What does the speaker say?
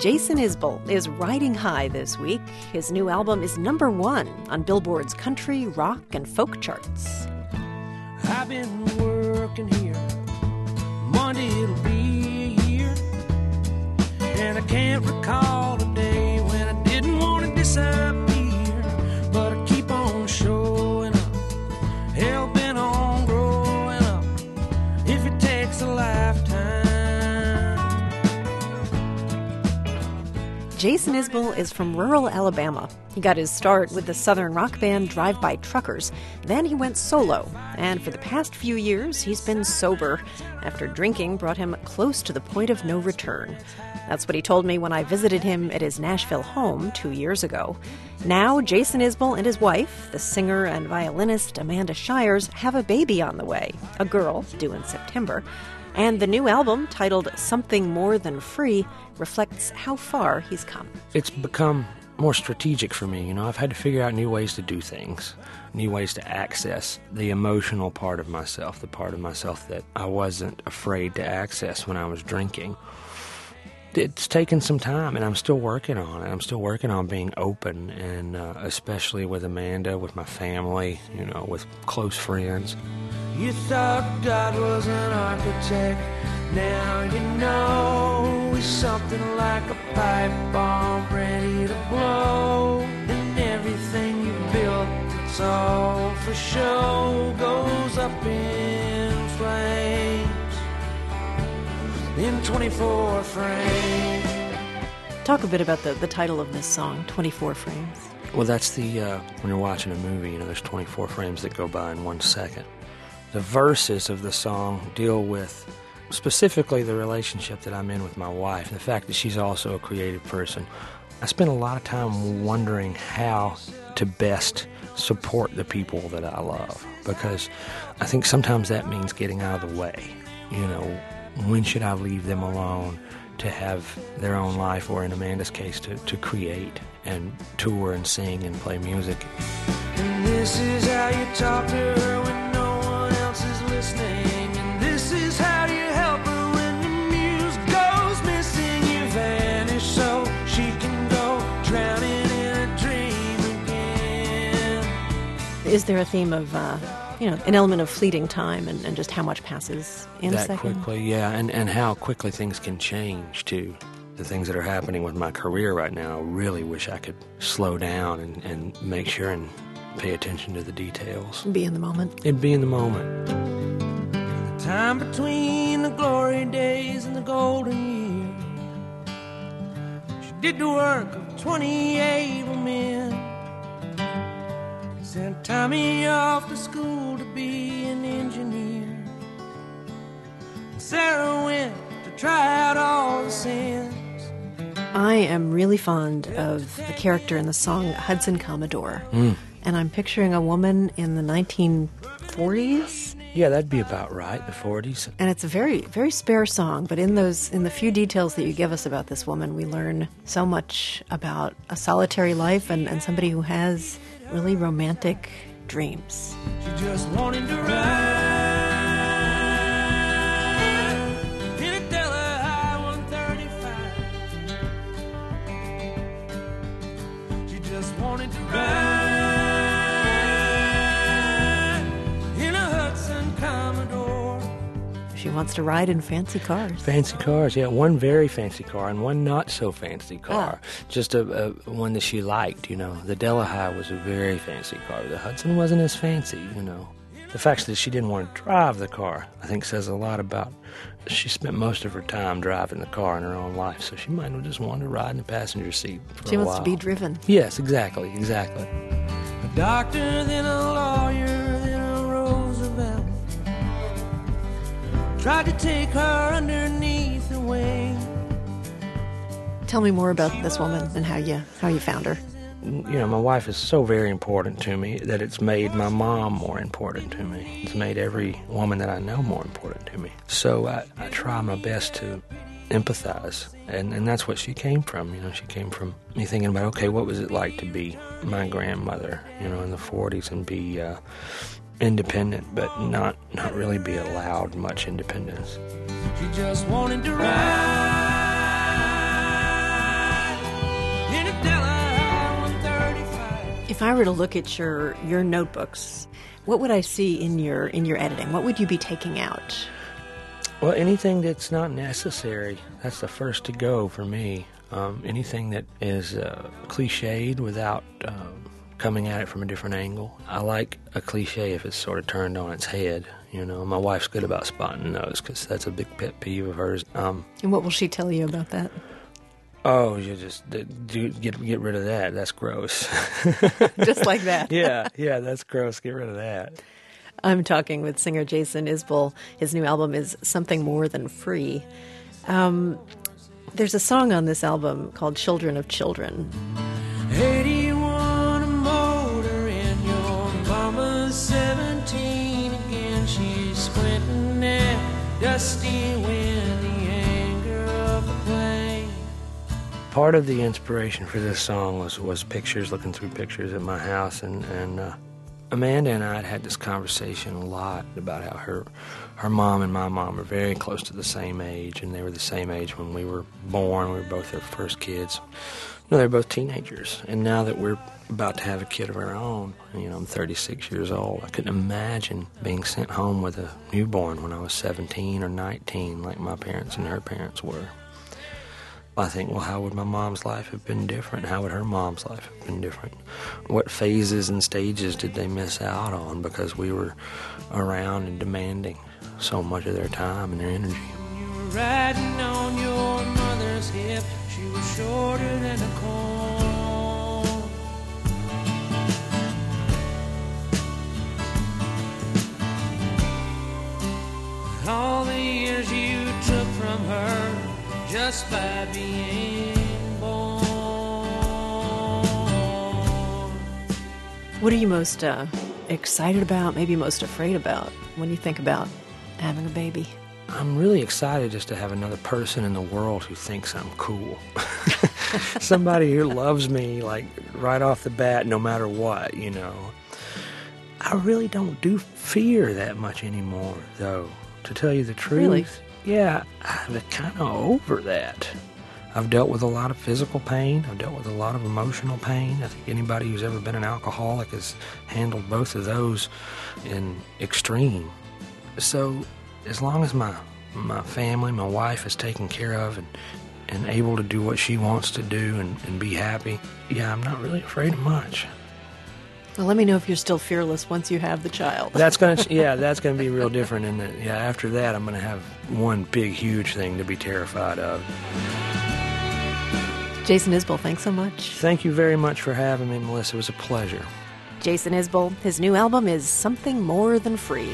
Jason Isbell is riding high this week. His new album is number one on Billboard's country, rock, and folk charts. I've been working here. Monday it'll be a year. And I can't recall Jason Isbell is from rural Alabama. He got his start with the southern rock band Drive By Truckers. Then he went solo, and for the past few years, he's been sober after drinking brought him close to the point of no return. That's what he told me when I visited him at his Nashville home two years ago. Now, Jason Isbell and his wife, the singer and violinist Amanda Shires, have a baby on the way, a girl due in September. And the new album, titled Something More Than Free, reflects how far he's come. It's become more strategic for me. You know, I've had to figure out new ways to do things, new ways to access the emotional part of myself, the part of myself that I wasn't afraid to access when I was drinking. It's taken some time, and I'm still working on it. I'm still working on being open, and uh, especially with Amanda, with my family, you know, with close friends. You thought God was an architect. Now you know he's something like a pipe bomb ready to blow. And everything you built, it's all for show, goes up in flames. In 24 frames. Talk a bit about the, the title of this song, 24 Frames. Well, that's the, uh, when you're watching a movie, you know, there's 24 frames that go by in one second. The verses of the song deal with specifically the relationship that I'm in with my wife, the fact that she's also a creative person. I spend a lot of time wondering how to best support the people that I love because I think sometimes that means getting out of the way. You know, when should I leave them alone to have their own life, or in Amanda's case, to, to create and tour and sing and play music? And Is there a theme of, uh, you know, an element of fleeting time and, and just how much passes in a that second? quickly, yeah, and, and how quickly things can change too. The things that are happening with my career right now, I really wish I could slow down and, and make sure and pay attention to the details. Be in the moment. It'd be in the moment. The time between the glory days and the golden years. She did the work of 28 men. Sent Tommy off to school to be an engineer. Sarah went to try out all the sins. I am really fond of the character in the song Hudson Commodore. Hmm. And I'm picturing a woman in the 1940s. Yeah, that'd be about right. The 40s. And it's a very, very spare song, but in those, in the few details that you give us about this woman, we learn so much about a solitary life and, and somebody who has really romantic dreams. She just wanted to ride in a Delahaye 135. She just wanted to ride She wants to ride in fancy cars. Fancy cars, yeah. One very fancy car and one not so fancy ah. car. Just a, a one that she liked, you know. The Delahaye was a very fancy car. The Hudson wasn't as fancy, you know. The fact that she didn't want to drive the car, I think, says a lot about. She spent most of her time driving the car in her own life, so she might have just wanted to ride in the passenger seat. For She a wants to be driven. Yes, exactly, exactly. A doctor, then a lawyer, then Tried to take her underneath the wing. Tell me more about this woman and how you how you found her. you know, my wife is so very important to me that it's made my mom more important to me. It's made every woman that I know more important to me. So I, I try my best to empathize. And, and that's what she came from. You know, she came from me thinking about, okay, what was it like to be my grandmother, you know, in the 40s and be uh, independent, but not not really be allowed much independence. She just wanted to ride If I were to look at your your notebooks, what would I see in your in your editing? What would you be taking out? Well, anything that's not necessary. That's the first to go for me. Um, anything that is uh, cliched without um, coming at it from a different angle. I like a cliche if it's sort of turned on its head. You know, my wife's good about spotting those because that's a big pet peeve of hers. Um, and what will she tell you about that? Oh, you just do, get get rid of that. That's gross. just like that. yeah, yeah, that's gross. Get rid of that. I'm talking with singer Jason Isbell. His new album is Something More Than Free. Um, there's a song on this album called Children of Children. Dusty wind, the anger of the. Part of the inspiration for this song was, was pictures, looking through pictures at my house, and, and uh, Amanda and I had had this conversation a lot about how her her mom and my mom were very close to the same age, and they were the same age when we were born. We were both their first kids. Know, they're both teenagers, and now that we're about to have a kid of our own, you know, I'm 36 years old. I couldn't imagine being sent home with a newborn when I was 17 or 19, like my parents and her parents were. I think, well, how would my mom's life have been different? How would her mom's life have been different? What phases and stages did they miss out on because we were around and demanding so much of their time and their energy? Just by being born. What are you most uh, excited about, maybe most afraid about when you think about having a baby? I'm really excited just to have another person in the world who thinks I'm cool. Somebody who loves me, like, right off the bat, no matter what, you know. I really don't do fear that much anymore, though, to tell you the truth. Really? Yeah, I'm kind of over that. I've dealt with a lot of physical pain. I've dealt with a lot of emotional pain. I think anybody who's ever been an alcoholic has handled both of those in extreme. So, as long as my my family, my wife is taken care of and and able to do what she wants to do and, and be happy, yeah, I'm not really afraid of much. Well, let me know if you're still fearless once you have the child. That's gonna, yeah, that's gonna be real different. And yeah, after that, I'm gonna have one big, huge thing to be terrified of. Jason Isbell, thanks so much. Thank you very much for having me, Melissa. It was a pleasure. Jason Isbell, his new album is Something More Than Free.